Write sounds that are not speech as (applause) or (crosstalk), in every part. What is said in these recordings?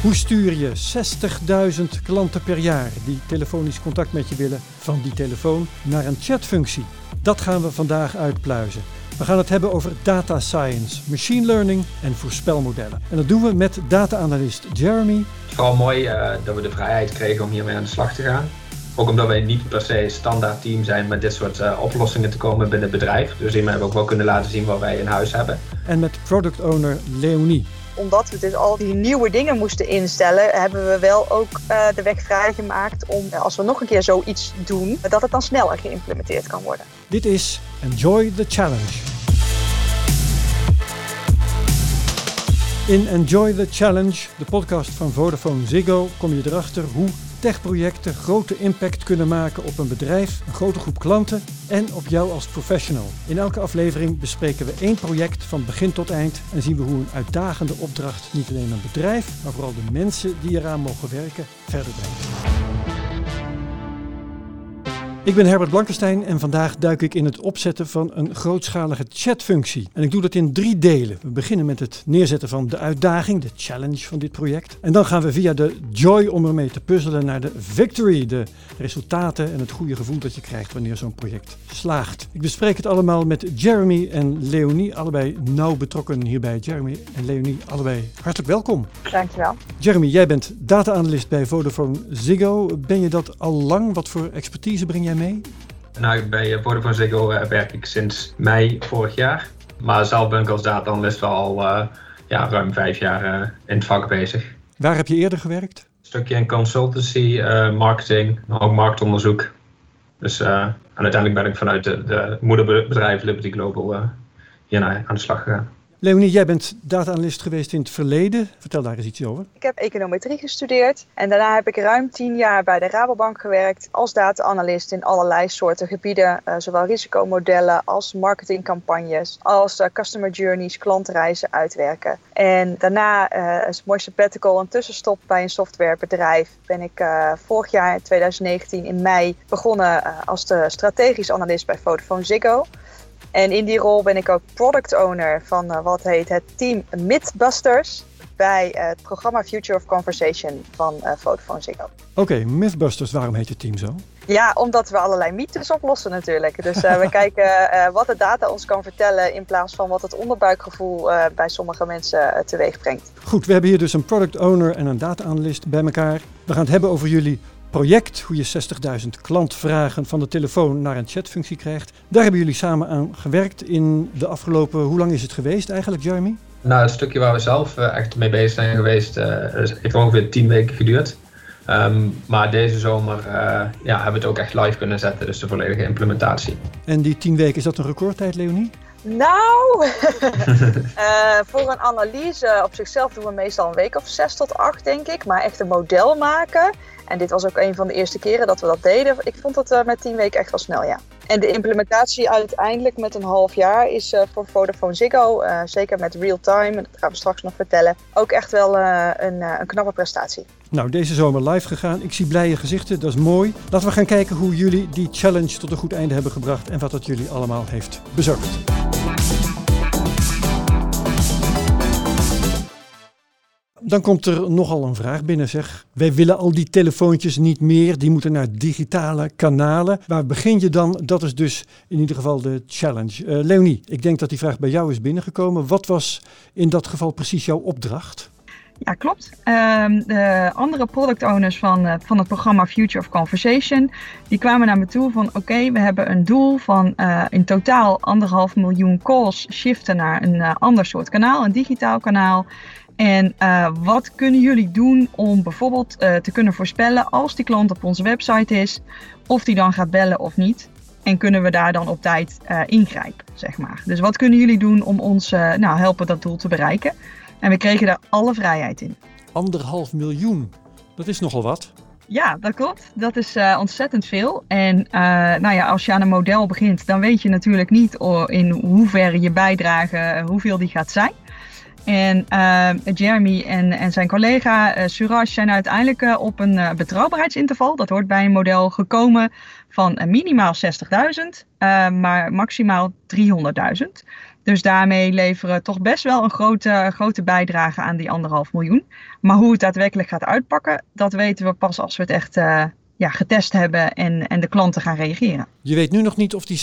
Hoe stuur je 60.000 klanten per jaar die telefonisch contact met je willen van die telefoon naar een chatfunctie? Dat gaan we vandaag uitpluizen. We gaan het hebben over data science, machine learning en voorspelmodellen. En dat doen we met data-analyst Jeremy. Vooral mooi uh, dat we de vrijheid kregen om hiermee aan de slag te gaan. Ook omdat wij niet per se standaard team zijn met dit soort uh, oplossingen te komen binnen het bedrijf. Dus hiermee hebben we ook wel kunnen laten zien wat wij in huis hebben. En met product owner Leonie omdat we dus al die nieuwe dingen moesten instellen, hebben we wel ook uh, de weg vrijgemaakt om, als we nog een keer zoiets doen, dat het dan sneller geïmplementeerd kan worden. Dit is Enjoy the Challenge. In Enjoy the Challenge, de podcast van Vodafone Ziggo, kom je erachter hoe techprojecten grote impact kunnen maken op een bedrijf, een grote groep klanten en op jou als professional. In elke aflevering bespreken we één project van begin tot eind en zien we hoe een uitdagende opdracht niet alleen een bedrijf, maar vooral de mensen die eraan mogen werken verder brengt. Ik ben Herbert Blankenstein en vandaag duik ik in het opzetten van een grootschalige chatfunctie. En ik doe dat in drie delen. We beginnen met het neerzetten van de uitdaging, de challenge van dit project. En dan gaan we via de joy om ermee te puzzelen naar de victory, de resultaten en het goede gevoel dat je krijgt wanneer zo'n project slaagt. Ik bespreek het allemaal met Jeremy en Leonie, allebei nauw betrokken hierbij. Jeremy en Leonie, allebei hartelijk welkom. Dankjewel. Jeremy, jij bent data-analyst bij Vodafone Ziggo. Ben je dat al lang? Wat voor expertise breng jij mee? Nou, bij Vodafone Ziggo uh, werk ik sinds mei vorig jaar. Maar zelf ben ik als data-analyst wel al uh, ja, ruim vijf jaar uh, in het vak bezig. Waar heb je eerder gewerkt? Een stukje in consultancy, marketing, ook marktonderzoek. Dus en uiteindelijk ben ik vanuit de, de moederbedrijf Liberty Global hier aan de slag gegaan. Leonie, jij bent data-analyst geweest in het verleden. Vertel daar eens iets over. Ik heb econometrie gestudeerd en daarna heb ik ruim tien jaar bij de Rabobank gewerkt als data-analyst in allerlei soorten gebieden. Uh, zowel risicomodellen als marketingcampagnes, als uh, customer journeys, klantreizen uitwerken. En daarna uh, een mooi sabbatical, een tussenstop bij een softwarebedrijf, ben ik vorig jaar in 2019 in mei begonnen als de strategisch analist bij Vodafone Ziggo. En in die rol ben ik ook product owner van uh, wat heet het team Mythbusters bij uh, het programma Future of Conversation van uh, Vodafone Ziggo. Oké, okay, Mythbusters, waarom heet het team zo? Ja, omdat we allerlei mythes oplossen natuurlijk. Dus we (laughs) kijken wat de data ons kan vertellen in plaats van wat het onderbuikgevoel bij sommige mensen teweeg brengt. Goed, we hebben hier dus een product owner en een data analyst bij elkaar. We gaan het hebben over jullie project, hoe je 60.000 klantvragen van de telefoon naar een chatfunctie krijgt. Daar hebben jullie samen aan gewerkt in de afgelopen, hoe lang is het geweest eigenlijk, Jeremy? Nou, het stukje waar we zelf uh, echt mee bezig zijn geweest, uh, heeft ongeveer 10 weken geduurd. Um, maar deze zomer uh, ja, hebben we het ook echt live kunnen zetten, dus de volledige implementatie. En die 10 weken, is dat een recordtijd, Leonie? Nou, uh, (laughs) (laughs) voor een analyse op zichzelf doen we meestal een week of zes tot acht, denk ik. Maar echt een model maken. En dit was ook een van de eerste keren dat we dat deden. Ik vond het uh, met tien weken echt wel snel, ja. En de implementatie uiteindelijk met een half jaar is uh, voor Vodafone Ziggo, zeker met real-time, dat gaan we straks nog vertellen, ook echt wel een, een knappe prestatie. Nou, deze zomer live gegaan. Ik zie blije gezichten, dat is mooi. Laten we gaan kijken hoe jullie die challenge tot een goed einde hebben gebracht en wat dat jullie allemaal heeft bezorgd. Dan komt er nogal een vraag binnen, zeg. Wij willen al die telefoontjes niet meer, die moeten naar digitale kanalen. Waar begin je dan? Dat is dus in ieder geval de challenge. Uh, Leonie, ik denk dat die vraag bij jou is binnengekomen. Wat was in dat geval precies jouw opdracht? Ja, klopt. Um, de andere product owners van, uh, van het programma Future of Conversation, die kwamen naar me toe van oké, we hebben een doel van uh, in totaal anderhalf miljoen calls shiften naar een ander soort kanaal, een digitaal kanaal. En uh, wat kunnen jullie doen om bijvoorbeeld uh, te kunnen voorspellen als die klant op onze website is, of die dan gaat bellen of niet? En kunnen we daar dan op tijd uh, ingrijpen, zeg maar. Dus wat kunnen jullie doen om ons nou, helpen dat doel te bereiken? En we kregen daar alle vrijheid in. Anderhalf miljoen, dat is nogal wat. Ja, dat klopt. Dat is uh, ontzettend veel. En uh, nou ja, als je aan een model begint, dan weet je natuurlijk niet in hoeverre je bijdrage, hoeveel die gaat zijn. En uh, Jeremy en, en zijn collega uh, Suraj zijn uiteindelijk uh, op een betrouwbaarheidsinterval, dat hoort bij een model, gekomen van minimaal 60.000, maar maximaal 300.000. Dus daarmee leveren we toch best wel een grote, grote bijdrage aan die anderhalf miljoen. Maar hoe het daadwerkelijk gaat uitpakken, dat weten we pas als we het echt ja, getest hebben en, en de klanten gaan reageren. Je weet nu nog niet of die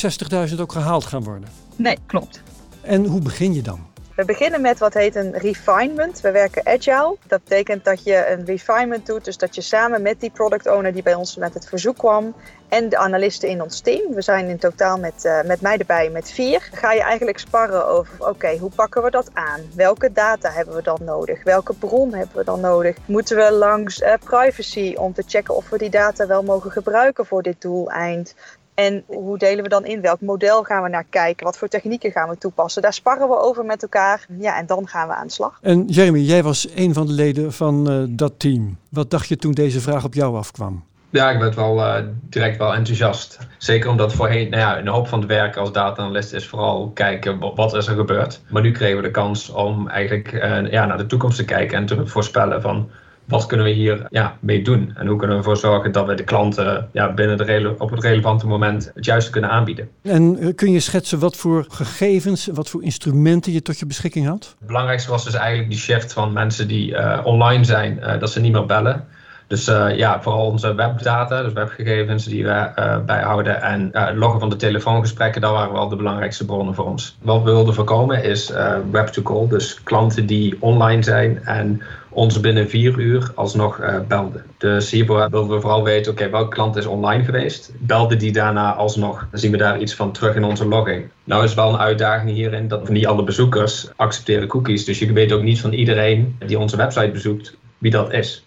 60.000 ook gehaald gaan worden? Nee, klopt. En hoe begin je dan? We beginnen met wat heet een refinement. We werken agile. Dat betekent dat je een refinement doet. Dus dat je samen met die product owner die bij ons met het verzoek kwam. En de analisten in ons team. We zijn in totaal met, uh, met mij erbij met vier. Ga je eigenlijk sparren over oké, hoe pakken we dat aan? Welke data hebben we dan nodig? Welke bron hebben we dan nodig? Moeten we langs uh, privacy om te checken of we die data wel mogen gebruiken voor dit doeleind? En hoe delen we dan in? Welk model gaan we naar kijken? Wat voor technieken gaan we toepassen? Daar sparren we over met elkaar. Ja, en dan gaan we aan de slag. En Jeremy, jij was een van de leden van uh, dat team. Wat dacht je toen deze vraag op jou afkwam? Ja, ik werd wel uh, direct wel enthousiast. Zeker omdat voorheen, nou ja, een hoop van het werk als data-analyst is vooral kijken wat is er gebeurd. Maar nu kregen we de kans om eigenlijk uh, ja, naar de toekomst te kijken en te voorspellen van wat kunnen we hier ja, mee doen? En hoe kunnen we ervoor zorgen dat we de klanten ja, binnen de op het relevante moment het juiste kunnen aanbieden? En eh, kun je schetsen wat voor gegevens, wat voor instrumenten je tot je beschikking had? Het belangrijkste was dus eigenlijk die shift van mensen die uh, online zijn, uh, dat ze niet meer bellen. Dus uh, ja, vooral onze webdata, dus webgegevens die we uh, bijhouden en uh, loggen van de telefoongesprekken, dat waren wel de belangrijkste bronnen voor ons. Wat we wilden voorkomen is web-to-call, dus klanten die online zijn en ons binnen vier uur alsnog belden. Dus hiervoor wilden we vooral weten, oké, welke klant is online geweest? Belde die daarna alsnog? Dan zien we daar iets van terug in onze logging. Nou is wel een uitdaging hierin dat niet alle bezoekers accepteren cookies. Dus je weet ook niet van iedereen die onze website bezoekt wie dat is.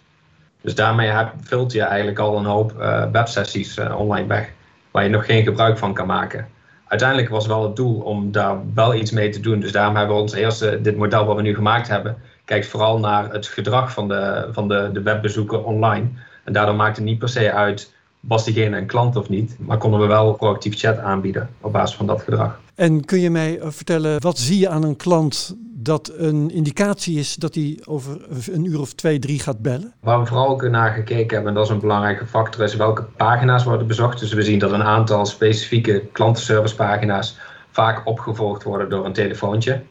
Dus daarmee vult je eigenlijk al een hoop uh, websessies uh, online weg, waar je nog geen gebruik van kan maken. Uiteindelijk was wel het doel om daar wel iets mee te doen. Dus daarom hebben we ons eerste, dit model wat we nu gemaakt hebben, kijkt vooral naar het gedrag van de, van de, de webbezoeker online. En daardoor maakt het niet per se uit, was diegene een klant of niet, maar konden we wel proactief chat aanbieden op basis van dat gedrag. En kun je mij vertellen, wat zie je aan een klant dat een indicatie is dat hij over een uur of twee, drie gaat bellen? Waar we vooral ook naar gekeken hebben, en dat is een belangrijke factor, is welke pagina's worden bezocht. Dus we zien dat een aantal specifieke klantenservicepagina's vaak opgevolgd worden door een telefoontje.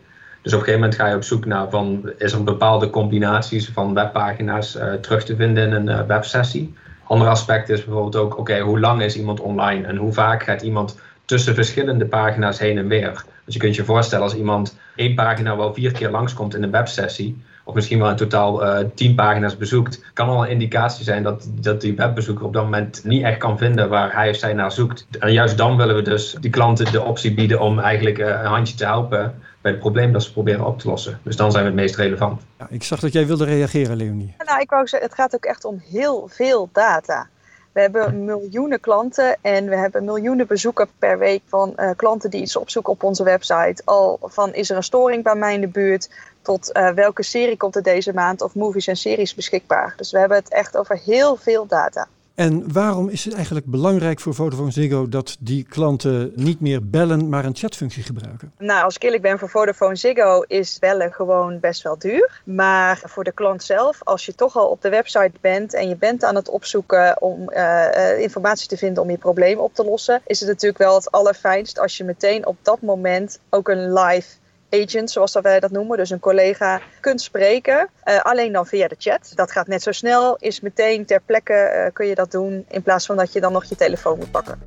Dus op een gegeven moment ga je op zoek naar van, is er bepaalde combinaties van webpagina's uh, terug te vinden in een uh, websessie. Ander aspect is bijvoorbeeld ook, oké, hoe lang is iemand online en hoe vaak gaat iemand tussen verschillende pagina's heen en weer. Dus je kunt je voorstellen als iemand één pagina wel vier keer langskomt in een websessie, of misschien wel in totaal uh, tien pagina's bezoekt, kan al een indicatie zijn dat, dat die webbezoeker op dat moment niet echt kan vinden waar hij of zij naar zoekt. En juist dan willen we dus die klanten de optie bieden om eigenlijk uh, een handje te helpen bij het probleem dat ze proberen op te lossen. Dus dan zijn we het meest relevant. Ja, ik zag dat jij wilde reageren, Leonie. Nou, ik wou zeggen, het gaat ook echt om heel veel data. We hebben miljoenen klanten en we hebben miljoenen bezoeken per week van uh, klanten die iets opzoeken op onze website. Al van is er een storing bij mij in de buurt tot uh, welke serie komt er deze maand of movies en series beschikbaar. Dus we hebben het echt over heel veel data. En waarom is het eigenlijk belangrijk voor Vodafone Ziggo dat die klanten niet meer bellen, maar een chatfunctie gebruiken? Nou, als ik eerlijk ben, voor Vodafone Ziggo is bellen gewoon best wel duur. Maar voor de klant zelf, als je toch al op de website bent en je bent aan het opzoeken om uh, informatie te vinden om je probleem op te lossen, is het natuurlijk wel het allerfijnst als je meteen op dat moment ook een live agent, zoals wij dat noemen, dus een collega, kunt spreken. Uh, alleen dan via de chat. Dat gaat net zo snel, is meteen ter plekke uh, kun je dat doen, in plaats van dat je dan nog je telefoon moet pakken.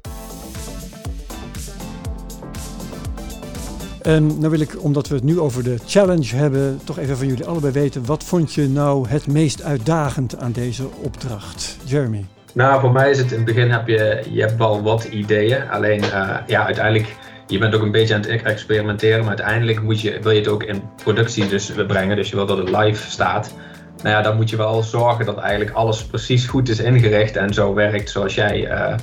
En nou wil ik, omdat we het nu over de challenge hebben, toch even van jullie allebei weten. Wat vond je nou het meest uitdagend aan deze opdracht? Jeremy? Nou, voor mij is het in het begin heb je, je hebt wel wat ideeën. Alleen uh, ja, uiteindelijk je bent ook een beetje aan het experimenteren, maar uiteindelijk moet je, wil je het ook in productie dus brengen. Dus je wil dat het live staat. Nou ja, dan moet je wel zorgen dat eigenlijk alles precies goed is ingericht en zo werkt zoals jij uh,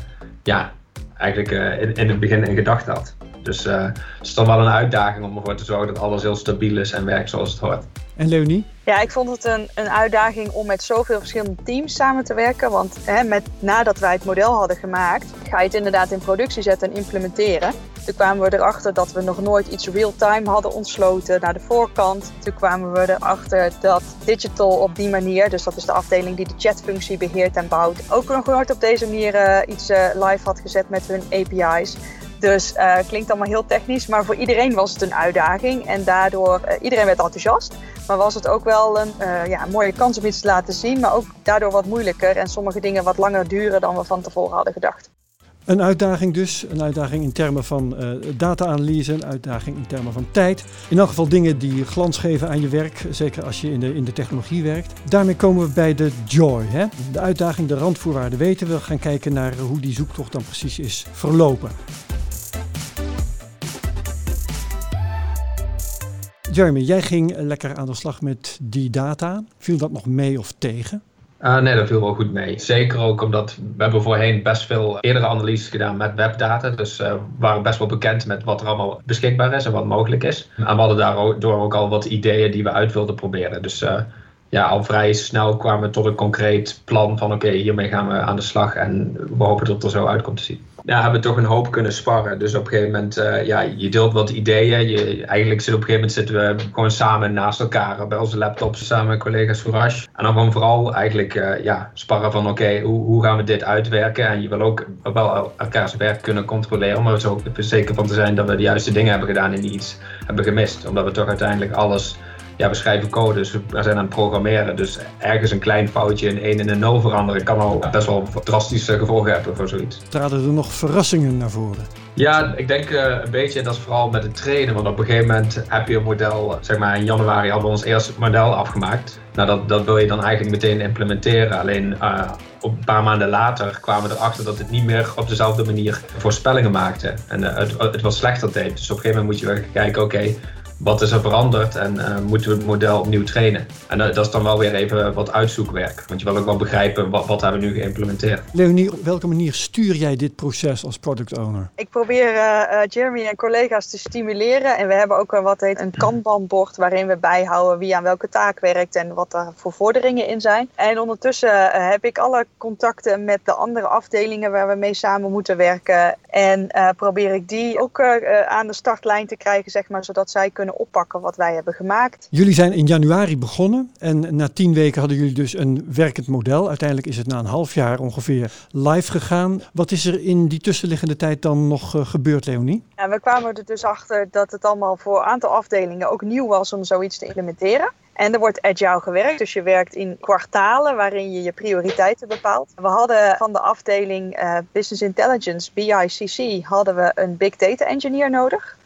ja, eigenlijk uh, in, in, het begin in gedacht had. Dus uh, het is dan wel een uitdaging om ervoor te zorgen dat alles heel stabiel is en werkt zoals het hoort. En Leonie? Ja, ik vond het een, een uitdaging om met zoveel verschillende teams samen te werken. Want hè, met, nadat wij het model hadden gemaakt, ga je het inderdaad in productie zetten en implementeren. Toen kwamen we erachter dat we nog nooit iets real-time hadden ontsloten naar de voorkant. Toen kwamen we erachter dat digital op die manier, dus dat is de afdeling die de chatfunctie beheert en bouwt, ook nog nooit op deze manier uh, iets uh, live had gezet met hun API's. Dus uh, klinkt allemaal heel technisch, maar voor iedereen was het een uitdaging. En daardoor, iedereen werd enthousiast. Maar was het ook wel een ja, mooie kans om iets te laten zien, maar ook daardoor wat moeilijker. En sommige dingen wat langer duren dan we van tevoren hadden gedacht. Een uitdaging dus, een uitdaging in termen van uh, data-analyse, een uitdaging in termen van tijd. In elk geval dingen die glans geven aan je werk, zeker als je in de, in de technologie werkt. Daarmee komen we bij de joy. Hè? De uitdaging, de randvoorwaarden weten we. We gaan kijken naar hoe die zoektocht dan precies is verlopen. Jeremy, jij ging lekker aan de slag met die data. Viel dat nog mee of tegen? Uh, nee, dat viel wel goed mee. Zeker ook omdat we hebben voorheen best veel eerdere analyses gedaan met webdata. Dus we waren best wel bekend met wat er allemaal beschikbaar is en wat mogelijk is. En we hadden daardoor ook al wat ideeën die we uit wilden proberen. Dus uh, ja, al vrij snel kwamen we tot een concreet plan van oké, hiermee gaan we aan de slag en we hopen dat het er zo uit komt te zien. Ja, hebben we toch een hoop kunnen sparren. Dus op een gegeven moment, uh, ja, je deelt wat ideeën. Je, eigenlijk zit op een gegeven moment zitten we gewoon samen naast elkaar bij onze laptops, samen met collega's Fourage. En dan gewoon vooral eigenlijk uh, ja, sparren van oké, hoe, hoe gaan we dit uitwerken? En je wil ook wel elkaars werk kunnen controleren, maar er ook zeker van te zijn dat we de juiste dingen hebben gedaan en niet iets hebben gemist. Omdat we toch uiteindelijk alles ja, we schrijven code, dus we zijn aan het programmeren. Dus ergens een klein foutje in 1 en een 0 veranderen kan al best wel drastische gevolgen hebben voor zoiets. Traden er nog verrassingen naar voren? Ja, ik denk uh, een beetje, dat is vooral met het trainen. Want op een gegeven moment heb je een model, zeg maar in januari hadden we ons eerste model afgemaakt. Nou, dat, dat wil je dan eigenlijk meteen implementeren. Alleen uh, op een paar maanden later kwamen we erachter dat het niet meer op dezelfde manier voorspellingen maakte. En uh, het, het was slechter deed. Dus op een gegeven moment moet je kijken, oké, okay, wat is er veranderd en uh, moeten we het model opnieuw trainen. En uh, dat is dan wel weer even wat uitzoekwerk. Want je wil ook wel begrijpen wat, wat hebben we nu geïmplementeerd. Leonie, op welke manier stuur jij dit proces als product owner? Ik probeer uh, Jeremy en collega's te stimuleren. En we hebben ook wat heet een kanbanbord waarin we bijhouden wie aan welke taak werkt en wat er voor vorderingen in zijn. En ondertussen heb ik alle contacten met de andere afdelingen waar we mee samen moeten werken. En probeer ik die ook aan de startlijn te krijgen, zeg maar, zodat zij kunnen oppakken wat wij hebben gemaakt. Jullie zijn in januari begonnen en na tien weken hadden jullie dus een werkend model. Uiteindelijk is het na een half jaar ongeveer live gegaan. Wat is er in die tussenliggende tijd dan nog uh, gebeurd, Leonie? Ja, we kwamen er dus achter dat het allemaal voor een aantal afdelingen ook nieuw was om zoiets te implementeren. En er wordt agile gewerkt, dus je werkt in kwartalen waarin je je prioriteiten bepaalt. We hadden van de afdeling uh, Business Intelligence, BICC, hadden we een Big Data Engineer nodig.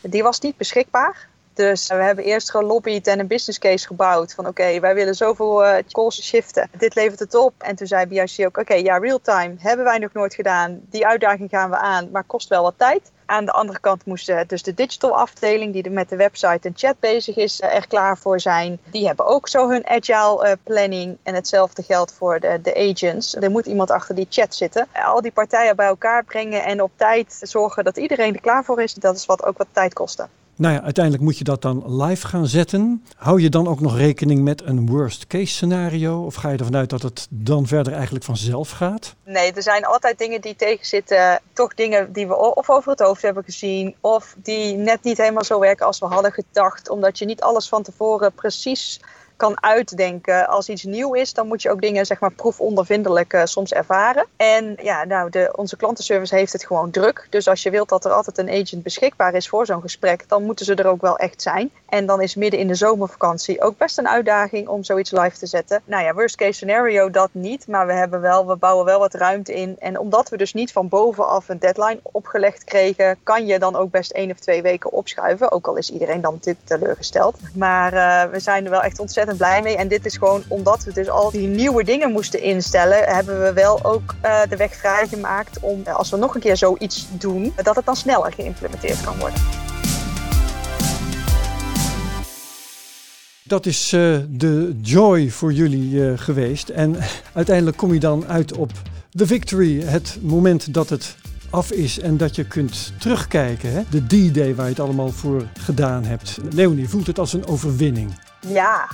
Die was niet beschikbaar. Dus we hebben eerst gelobbyd en een business case gebouwd. Van oké, wij willen zoveel uh, calls shiften. Dit levert het op. En toen zei BIC ook, oké, ja, real-time hebben wij nog nooit gedaan. Die uitdaging gaan we aan, maar kost wel wat tijd. Aan de andere kant moest dus de digital afdeling, die met de website en chat bezig is, er klaar voor zijn. Die hebben ook zo hun agile planning. En hetzelfde geldt voor de, de agents. Er moet iemand achter die chat zitten. Al die partijen bij elkaar brengen en op tijd zorgen dat iedereen er klaar voor is. Dat is wat ook wat tijd kostte. Nou ja, uiteindelijk moet je dat dan live gaan zetten. Hou je dan ook nog rekening met een worst case scenario? Of ga je ervan uit dat het dan verder eigenlijk vanzelf gaat? Nee, er zijn altijd dingen die tegenzitten. Toch dingen die we of over het hoofd hebben gezien. Of die net niet helemaal zo werken als we hadden gedacht. Omdat je niet alles van tevoren precies kan uitdenken. Als iets nieuw is, dan moet je ook dingen zeg maar proefondervindelijk uh, soms ervaren. En ja, nou, de, onze klantenservice heeft het gewoon druk. Dus als je wilt dat er altijd een agent beschikbaar is voor zo'n gesprek, dan moeten ze er ook wel echt zijn. En dan is midden in de zomervakantie ook best een uitdaging om zoiets live te zetten. Nou ja, worst case scenario dat niet, maar we hebben wel, we bouwen wel wat ruimte in. En omdat we dus niet van bovenaf een deadline opgelegd kregen, kan je dan ook best één of twee weken opschuiven. Ook al is iedereen dan natuurlijk teleurgesteld. Maar uh, we zijn er wel echt ontzettend blij mee. En dit is gewoon omdat we dus al die nieuwe dingen moesten instellen, hebben we wel ook uh, de weg vrijgemaakt om, als we nog een keer zoiets doen, dat het dan sneller geïmplementeerd kan worden. Dat is uh, de joy voor jullie geweest. En (laughs) uiteindelijk kom je dan uit op de victory. Het moment dat het af is en dat je kunt terugkijken. Hè? De D-Day waar je het allemaal voor gedaan hebt. Leonie, voelt het als een overwinning? Ja,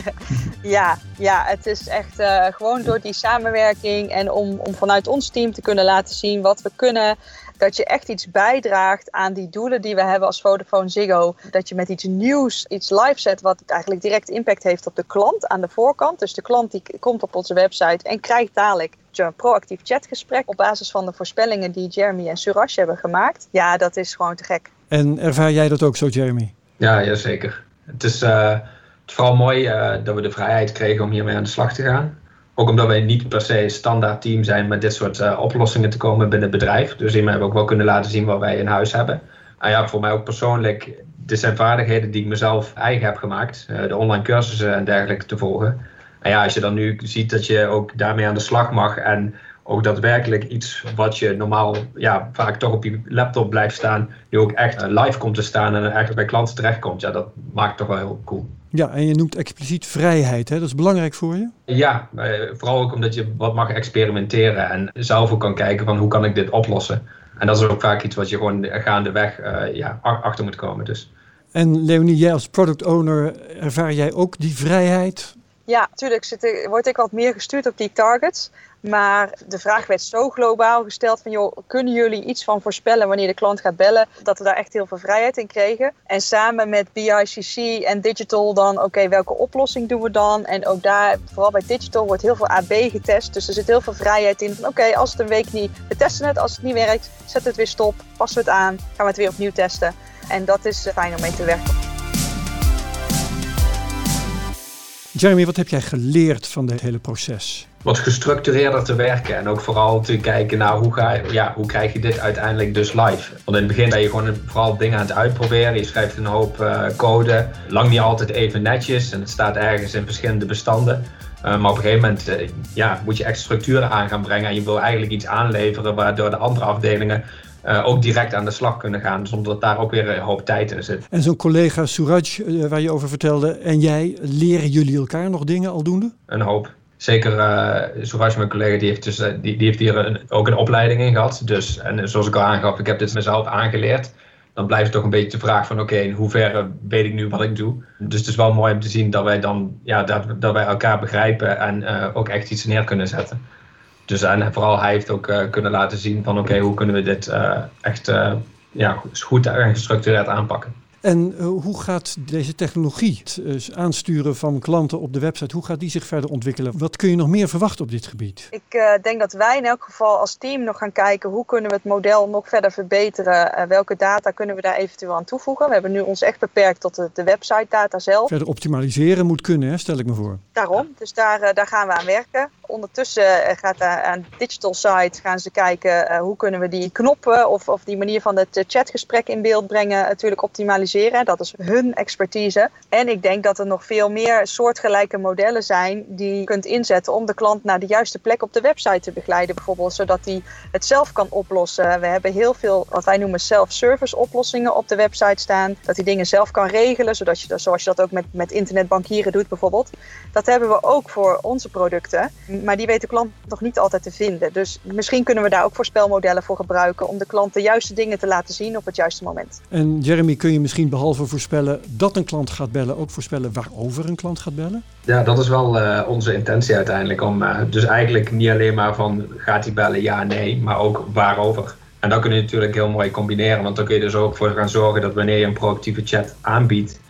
(laughs) ja, ja, het is echt uh, gewoon door die samenwerking en om, om vanuit ons team te kunnen laten zien wat we kunnen, dat je echt iets bijdraagt aan die doelen die we hebben als Vodafone Ziggo. Dat je met iets nieuws iets live zet wat eigenlijk direct impact heeft op de klant aan de voorkant. Dus de klant die komt op onze website en krijgt dadelijk een proactief chatgesprek op basis van de voorspellingen die Jeremy en Suraj hebben gemaakt. Ja, dat is gewoon te gek. En ervaar jij dat ook zo, Jeremy? Ja, jazeker. Het is, uh, het is vooral mooi uh, dat we de vrijheid kregen om hiermee aan de slag te gaan. Ook omdat wij niet per se standaard team zijn met dit soort uh, oplossingen te komen binnen het bedrijf. Dus hiermee hebben we ook wel kunnen laten zien wat wij in huis hebben. En ja, voor mij ook persoonlijk, dit zijn vaardigheden die ik mezelf eigen heb gemaakt. de online cursussen en dergelijke te volgen. En ja, als je dan nu ziet dat je ook daarmee aan de slag mag en ook daadwerkelijk iets wat je normaal ja, vaak toch op je laptop blijft staan, nu ook echt live komt te staan en eigenlijk bij klanten terechtkomt. Ja, dat maakt toch wel heel cool. Ja, en je noemt expliciet vrijheid, hè? dat is belangrijk voor je? Ja, vooral ook omdat je wat mag experimenteren en zelf ook kan kijken van hoe kan ik dit oplossen. En dat is ook vaak iets wat je gewoon gaandeweg uh, ja, achter moet komen. Dus. En Leonie, jij als product owner, ervaar jij ook die vrijheid? Ja, natuurlijk zit, word ik wat meer gestuurd op die targets. Maar de vraag werd zo globaal gesteld van joh, kunnen jullie iets van voorspellen wanneer de klant gaat bellen? Dat we daar echt heel veel vrijheid in kregen. En samen met BICC en digital dan, oké, welke oplossing doen we dan? En ook daar, vooral bij digital, wordt heel veel AB getest. Dus er zit heel veel vrijheid in van oké, als het een week niet, we testen het. Als het niet werkt, zet het weer stop, passen we het aan, gaan we het weer opnieuw testen. En dat is fijn om mee te werken. Jeremy, wat heb jij geleerd van dit hele proces? Wat gestructureerder te werken en ook vooral te kijken naar hoe, ga, ja, hoe krijg je dit uiteindelijk dus live. Want in het begin ben je gewoon vooral dingen aan het uitproberen. Je schrijft een hoop uh, code, lang niet altijd even netjes en het staat ergens in verschillende bestanden. Uh, maar op een gegeven moment uh, ja, moet je echt structuren aan gaan brengen en je wil eigenlijk iets aanleveren waardoor de andere afdelingen uh, ook direct aan de slag kunnen gaan, zonder dat daar ook weer een hoop tijd in zit. En zo'n collega Suraj, uh, waar je over vertelde, en jij, leren jullie elkaar nog dingen aldoende? Een hoop. Zeker uh, Suraj, mijn collega, die heeft, dus, die, die heeft hier een, ook een opleiding in gehad. Dus, en zoals ik al aangaf, ik heb dit mezelf aangeleerd. Dan blijft het toch een beetje de vraag van oké, okay, in hoeverre weet ik nu wat ik doe. Dus het is wel mooi om te zien dat wij dan ja, dat, dat wij elkaar begrijpen en ook echt iets neer kunnen zetten. Dus en vooral hij heeft ook uh, kunnen laten zien van oké, okay, hoe kunnen we dit uh, echt uh, ja, goed en gestructureerd aanpakken. En hoe gaat deze technologie, het aansturen van klanten op de website, hoe gaat die zich verder ontwikkelen? Wat kun je nog meer verwachten op dit gebied? Ik denk dat wij in elk geval als team nog gaan kijken hoe kunnen we het model nog verder verbeteren. welke data kunnen we daar eventueel aan toevoegen? We hebben nu ons echt beperkt tot de, de website data zelf. Verder optimaliseren moet kunnen, hè, stel ik me voor. Daarom, dus daar, daar gaan we aan werken ondertussen gaat aan digital site gaan ze kijken uh, hoe kunnen we die knoppen of, of die manier van het chatgesprek in beeld brengen natuurlijk optimaliseren. Dat is hun expertise. En ik denk dat er nog veel meer soortgelijke modellen zijn die je kunt inzetten om de klant naar de juiste plek op de website te begeleiden bijvoorbeeld, zodat hij het zelf kan oplossen. We hebben heel veel wat wij noemen self-service oplossingen op de website staan. Dat hij dingen zelf kan regelen, zodat je, zoals je dat ook met, met internetbankieren doet bijvoorbeeld. Dat hebben we ook voor onze producten maar die weet de klant nog niet altijd te vinden. Dus misschien kunnen we daar ook voorspelmodellen voor gebruiken om de klant de juiste dingen te laten zien op het juiste moment. En Jeremy, kun je misschien behalve voorspellen dat een klant gaat bellen, ook voorspellen waarover een klant gaat bellen? Ja, dat is wel uh, onze intentie uiteindelijk. Om, uh, dus eigenlijk niet alleen maar van gaat hij bellen, ja, nee, maar ook waarover. En dat kun je natuurlijk heel mooi combineren, want dan kun je dus ook voor gaan zorgen dat wanneer je een proactieve chat aanbiedt,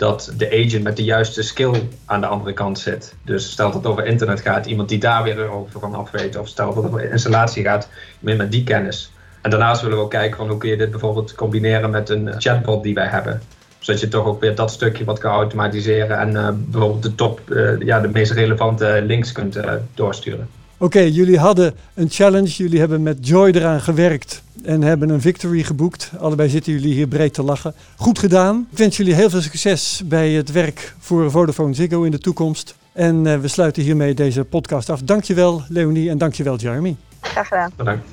dat de agent met de juiste skill aan de andere kant zit. Dus stel dat het over internet gaat, iemand die daar weer over van af weet. Of stel dat het over installatie gaat, iemand met die kennis. En daarnaast willen we ook kijken van hoe kun je dit bijvoorbeeld combineren met een chatbot die wij hebben. Zodat je toch ook weer dat stukje wat kan automatiseren en uh, bijvoorbeeld de top, uh, ja, de meest relevante links kunt uh, doorsturen. Oké, okay, jullie hadden een challenge. Jullie hebben met Joy eraan gewerkt en hebben een victory geboekt. Allebei zitten jullie hier breed te lachen. Goed gedaan. Ik wens jullie heel veel succes bij het werk voor Vodafone Ziggo in de toekomst. En uh, we sluiten hiermee deze podcast af. Dankjewel Leonie en dankjewel Jeremy. Graag gedaan. Bedankt.